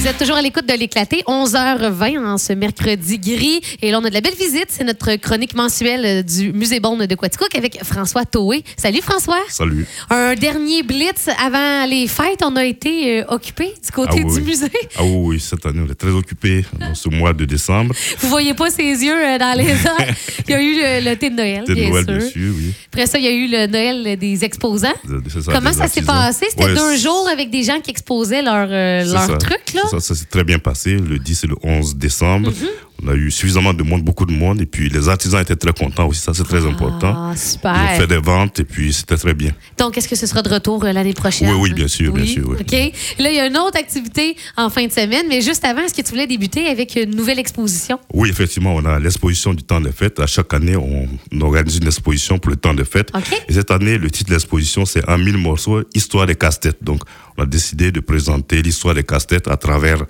Vous êtes toujours à l'écoute de l'éclaté, 11h20 en ce mercredi gris. Et là, on a de la belle visite. C'est notre chronique mensuelle du Musée Bonne de Quaticook avec François Toé. Salut François. Salut. Un dernier blitz avant les fêtes. On a été euh, occupés du côté Ah oui. du musée. Ah oui, cette année, on est très occupé dans ce mois de décembre. Vous voyez pas ses yeux euh, dans les airs. Il y a eu le, thé de Noël, C'est bien Noël, sûr. bien sûr, oui. Après ça, il y a eu le Noël des exposants. De- de- ça, Comment des ça s'est passé? C'était Ouais, deux jours avec des gens qui exposaient leurs euh, trucs, là? Ça, ça s'est très bien passé, le 10 et le 11 décembre. Mhm. On a eu suffisamment de monde, beaucoup de monde. Et puis, les artisans étaient très contents aussi, ça, c'est très important. Ah, Ils ont super. fait des ventes et puis c'était très bien. Donc, est-ce que ce sera de retour euh, l'année prochaine? Oui, oui, bien sûr, bien sûr, oui. OK. Là, il y a une autre activité en fin de semaine, mais juste avant, est-ce que tu voulais débuter avec une nouvelle exposition? Oui, effectivement, on a l'exposition du temps des fêtes. À chaque année, on organise une exposition pour le temps des fêtes. OK. Et cette année, le titre de l'exposition, c'est En mille morceaux, Histoire des casse-têtes. Donc, on a décidé de présenter l'histoire des casse-têtes à travers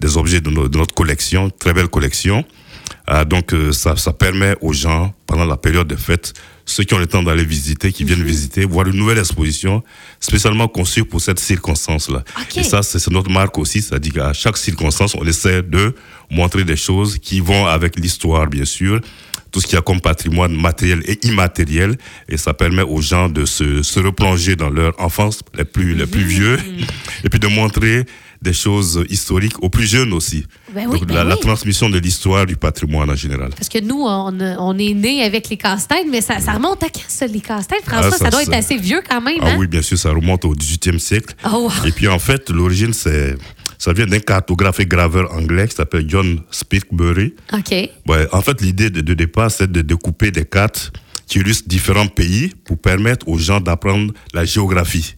des objets de, de notre collection, très belle collection. Ah, donc, euh, ça, ça permet aux gens, pendant la période des fêtes, ceux qui ont le temps d'aller visiter, qui Mhm. viennent visiter, voir une nouvelle exposition spécialement conçue pour cette circonstance-là. Et ça, c'est notre marque aussi, c'est-à-dire qu'à chaque circonstance, on essaie de montrer des choses qui vont avec l'histoire, bien sûr, tout ce qu'il y a comme patrimoine matériel et immatériel, et ça permet aux gens de se, se replonger dans leur enfance, les plus, les plus vieux, et puis de montrer des choses historiques aux plus jeunes aussi. Ben oui, Donc ben la, transmission de l'histoire du patrimoine en général. Parce que nous, on, on est nés avec les casse-têtes, mais ça, ça remonte à quand, ça, les casse-têtes? François, Ah, ça, ça, doit être assez vieux quand même, Ah hein? oui, bien sûr, ça remonte au 18e siècle. Oh, wow. Et puis en fait, l'origine, c'est, ça vient d'un cartographe et graveur anglais qui s'appelle John Spilkbury. OK. Ouais, en fait, l'idée de, de départ, c'est de découper des cartes qui illustrent différents pays pour permettre aux gens d'apprendre la géographie.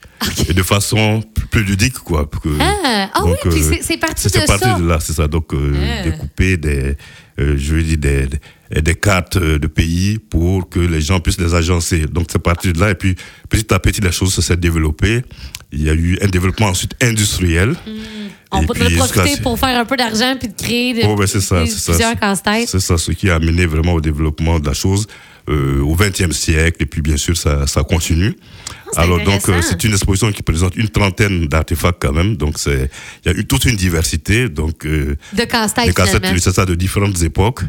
Et de façon plus- ludique, quoi. que- Ah, ah oui, puis c'est- parti de c'est parti ça. de là, c'est ça. Donc, euh, Ah. découper des, euh, je veux dire, des, des, des cartes euh, de pays pour que les gens puissent les agencer. Donc, c'est parti de là. Et puis, petit à petit, la chose s'est développée. Il y a eu un développement ensuite industriel. On Et peut en profiter pour faire un peu d'argent puis de créer de- Oh, ben, ça. plusieurs casse-têtes. C'est ça, ce qui a amené vraiment au développement de la chose euh, au XXe siècle. Et puis, bien sûr, ça, ça continue. Ah, Alors, donc, euh, c'est une exposition qui présente une trentaine d'artefacts quand même. Donc, c'est, il y a eu toute une diversité. Donc, euh, De cassettes, c'est ça, de différentes époques.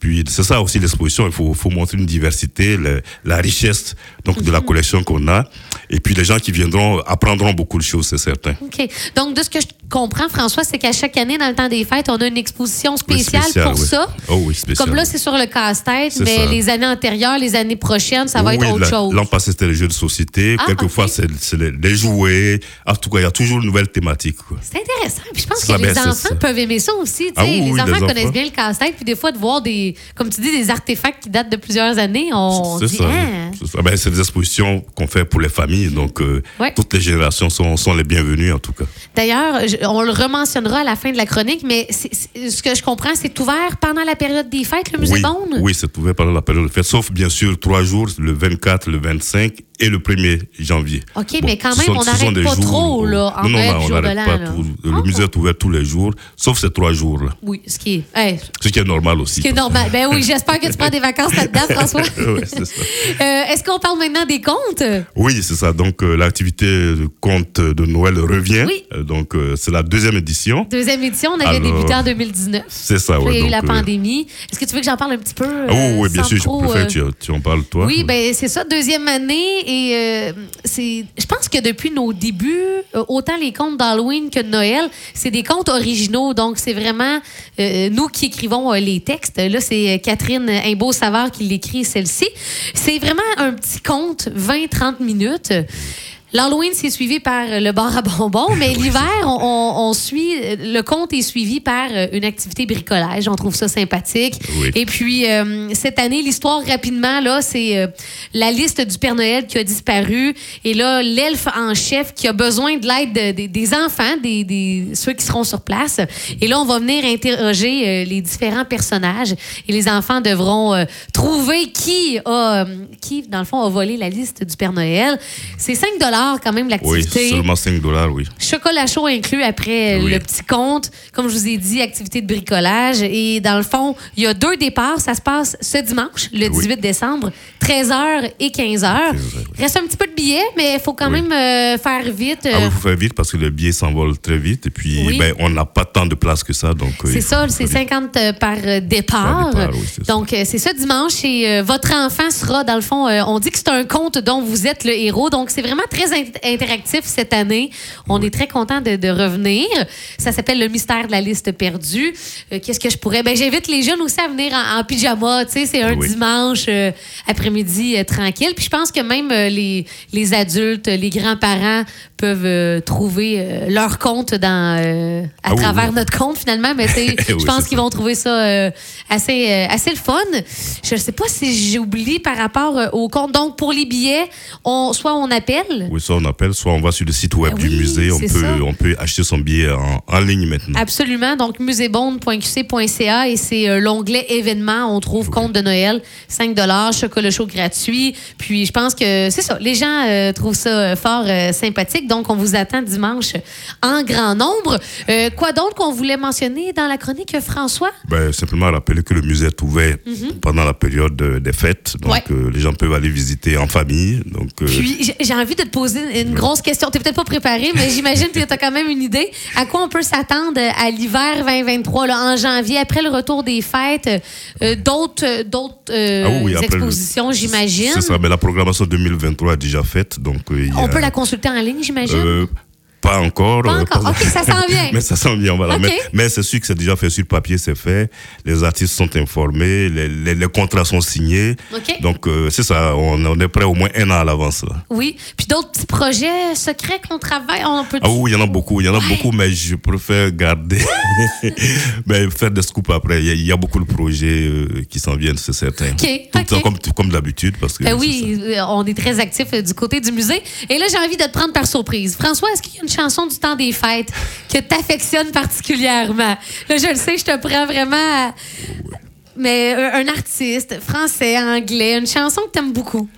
Puis c'est ça aussi l'exposition, il faut, faut montrer une diversité, le- la richesse donc de Mhm. la collection qu'on a. Et puis les gens qui viendront apprendront beaucoup de choses, c'est certain. OK. Donc, de ce que je comprends, François, c'est qu'à chaque année, dans le temps des fêtes, on a une exposition Oui, spéciale spécial, pour oui. ça. Oh oui. Comme là, c'est sur le casse-tête, mais ça. les années antérieures, les années prochaines, ça va être autre la- chose. L'an passé, c'était les jeux de société. Ah, Quelquefois, c'est les, les jouets. En tout cas, il y a toujours une nouvelle thématique. C'est intéressant. Puis je pense Ça, que les ben, enfants ça. peuvent aimer ça aussi. Ah les enfants les connaissent enfants. bien le casse-tête. Puis des fois, de voir des, comme tu dis, des artefacts qui datent de plusieurs années, on dit. Ah. Ben, c'est des expositions qu'on fait pour les familles. Donc, euh, Ouais. toutes les générations sont, sont les bienvenues, en tout cas. D'ailleurs, on le rementionnera à la fin de la chronique, mais ce que je comprends, c'est ouvert pendant la période des fêtes, le musée oui, oui, c'est ouvert pendant la période de fête, sauf bien sûr trois jours, le 24, le 25 et le 1er janvier. OK, mais quand même, sont- on n'arrête des pas jours trop, là, en Non, non, non, on n'arrête pas tout. Le musée est ouvert tous les jours, sauf ces trois jours-là. Oui, ce qui est, hey, Ce qui est normal aussi. ce qui est normal. Ben oui, j'espère que tu prends des vacances là-dedans, François. Ouais, c'est ça. Euh, Est-ce qu'on parle maintenant des comptes? Oui, c'est ça. Donc, euh, l'activité de conte de Noël revient. Oui. Euh, donc, euh, c'est la deuxième édition. Deuxième édition, on avait débuté en 2019. C'est ça, ouais. il y a eu la euh, pandémie. Est-ce que tu veux que j'en parle un petit peu? Ah oui, oui, bien sûr, je préfère que tu, tu en parles, toi. Oui, ben c'est ça, deuxième année. Et c'est, je pense que depuis nos débuts, autant les contes d'Halloween que de Noël, c'est des contes originaux. Donc, c'est vraiment nous qui écrivons les textes. Là, c'est Catherine Imbeau-Savard qui l'écrit, celle-ci. C'est vraiment un petit conte, 20-30 minutes. L'Halloween, c'est suivi par euh, le bar à bonbons, mais l'hiver, on, suit, euh, le conte est suivi par euh, une activité bricolage. On trouve ça sympathique. Oui. Et puis, euh, cette année, l'histoire, rapidement, là, c'est euh, la liste du Père Noël qui a disparu. Et là, l'elfe en chef qui a besoin de l'aide de- des- des enfants, des, des- ceux qui seront sur place. Et là, on va venir interroger euh, les différents personnages. Et les enfants devront trouver qui a, qui, dans le fond, a volé la liste du Père Noël. C'est 5 quand même Oui, l'activité. seulement 5 dollars, oui. Chocolat chaud inclus après Oui. le petit compte. Comme je vous ai dit, activité de bricolage. Et dans le fond, il y a deux départs. Ça se passe ce dimanche, le 18 décembre, 13h et 15h. Il reste un petit peu de billets, mais il faut quand Oui. même euh, faire vite. Ah euh, oui, faut faire vite parce que le billet s'envole très vite et puis Oui. ben, on n'a pas tant de place que ça. donc. C'est il ça, c'est vite. 50 euh, par départ. Par. Donc, euh, c'est ça dimanche et votre enfant sera, dans le fond, on dit que c'est un conte dont vous êtes le héros. Donc, c'est vraiment très int- interactif cette année. On est très content de, de revenir. Ça s'appelle Le mystère de la liste perdue. Qu'est-ce que je pourrais. Ben, j'invite les jeunes aussi à venir en, en pyjama. C'est un dimanche euh, euh, tranquille. Puis, je pense que même euh, les adultes, les grands-parents peuvent euh, trouver euh, leur compte dans, euh, à Ah travers oui. notre compte finalement. Mais sais, je pense qu'ils vont trouver ça assez, assez le fun. Je ne sais pas si j'oublie par rapport au compte. Donc, pour les billets, on, soit on appelle. Oui, soit on appelle, soit on va sur le site web Ah du oui, musée. On peut, ça. on peut acheter son billet en, en ligne maintenant. Absolument. Donc, musébonde.qc.ca et c'est l'onglet événements. On trouve compte de Noël, 5 chocolat chaud gratuit. Puis, je pense que c'est ça. Les gens euh, trouvent ça fort euh, sympathique. Donc, on vous attend dimanche en grand nombre. Euh, quoi d'autre qu'on voulait mentionner dans la chronique, François? Ben, simplement rappeler que le musée est ouvert pendant la période de- des fêtes. Donc, Mhm. Ouais. euh, les gens peuvent aller visiter en famille. Donc, euh, Puis j'ai- envie de te poser une grosse question. T'es peut-être pas préparé, mais j'imagine que tu as quand même une idée. À quoi on peut s'attendre à l'hiver 2023, là, en janvier, après le retour des fêtes? d'autres d'autres ah oui, expositions, j'imagine? C'est ça, mais la programmation 2023 est déjà faite. Donc, il y On a- peut la consulter en ligne, j'imagine? Euh, pas encore. Pas euh, encore. OK, ça s'en vient. mais ça s'en vient, voilà. Mais, mais c'est sûr que c'est déjà fait sur papier, c'est fait. Les artistes sont informés, les, les- les contrats sont signés. OK. Donc, euh, c'est ça, on, on est prêt au moins un an à l'avance. Oui. Puis d'autres petits projets secrets qu'on travaille, on peut Ah oui, il y en a beaucoup, il y en a Ouais. beaucoup, mais je préfère garder, mais faire des scoops après. Il y a, il y a beaucoup de projets euh, qui s'en viennent, c'est certain. OK, Tout le temps OK. comme, comme d'habitude, parce que. Ben oui, on est très actifs du côté du musée. Et là, j'ai envie de te prendre par surprise. François, est-ce qu'il y a une chanson du temps des fêtes que tu affectionnes particulièrement? Là, je le sais, je te prends vraiment à- Mais un artiste, français, anglais, une chanson que tu aimes beaucoup.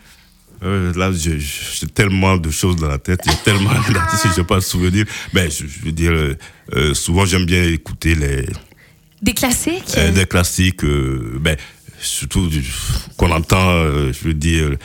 Euh, là, j'ai j'ai tellement de choses dans la tête, il y a tellement d'artistes je n'ai pas le souvenir. Ben, je, je veux dire, euh, euh, souvent j'aime bien écouter les, Des classiques? euh, des classiques, ben, surtout qu'on entend, je veux dire,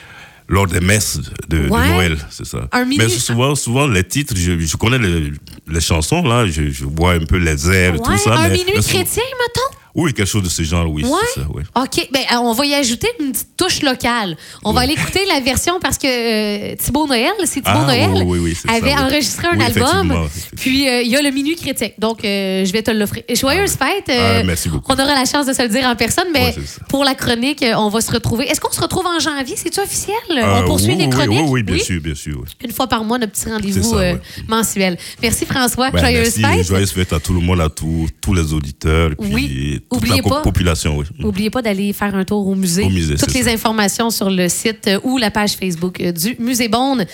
lors des messes de. Noël, c'est ça. Un Mais souvent, souvent les titres, je, je connais les, les chansons, là, je, je vois un peu les airs et Ouais, tout ça. un mais, minuit mais chrétien, mettons? Oui, quelque chose de ce genre, oui, Ouais. ça, oui. OK. Ben, euh, on va y ajouter une petite touche locale. On va aller écouter la version parce que euh, Thibaut Noël, c'est Thibaut Ah, Noël, oui, ça, avait enregistré un Oui, album. Puis euh, il y a le minuit chrétien. Donc, euh, je vais te l'offrir. Joyeuse fête. euh, Ah, merci beaucoup. On aura la chance de se le dire en personne, mais pour la chronique, on va se retrouver. Est-ce qu'on se retrouve en janvier? C'est-tu officiel? On poursuit les chroniques? Oui, oui, bien sûr, bien sûr. Une fois par mois, notre petit rendez-vous mensuel. Merci François. Ben, Joyeuse merci, fête. Joyeuse fête à tout le monde, à tous tous les auditeurs, et puis Toute Oubliez la pas. population. Oui. N'oubliez pas d'aller faire un tour au musée. Au musée, Toutes les ça. informations sur le site ou la page Facebook euh, du Musée Bonne.